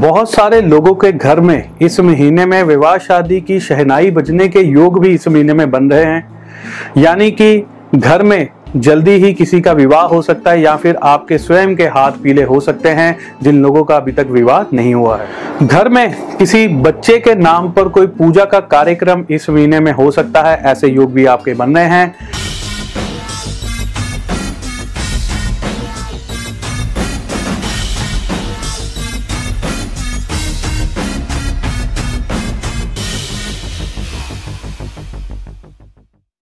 बहुत सारे लोगों के घर में इस महीने में विवाह शादी की शहनाई बजने के योग भी इस महीने में बन रहे हैं। यानी कि घर में जल्दी ही किसी का विवाह हो सकता है या फिर आपके स्वयं के हाथ पीले हो सकते हैं, जिन लोगों का अभी तक विवाह नहीं हुआ है। घर में किसी बच्चे के नाम पर कोई पूजा का कार्यक्रम इस महीने में हो सकता है, ऐसे योग भी आपके बन रहे हैं।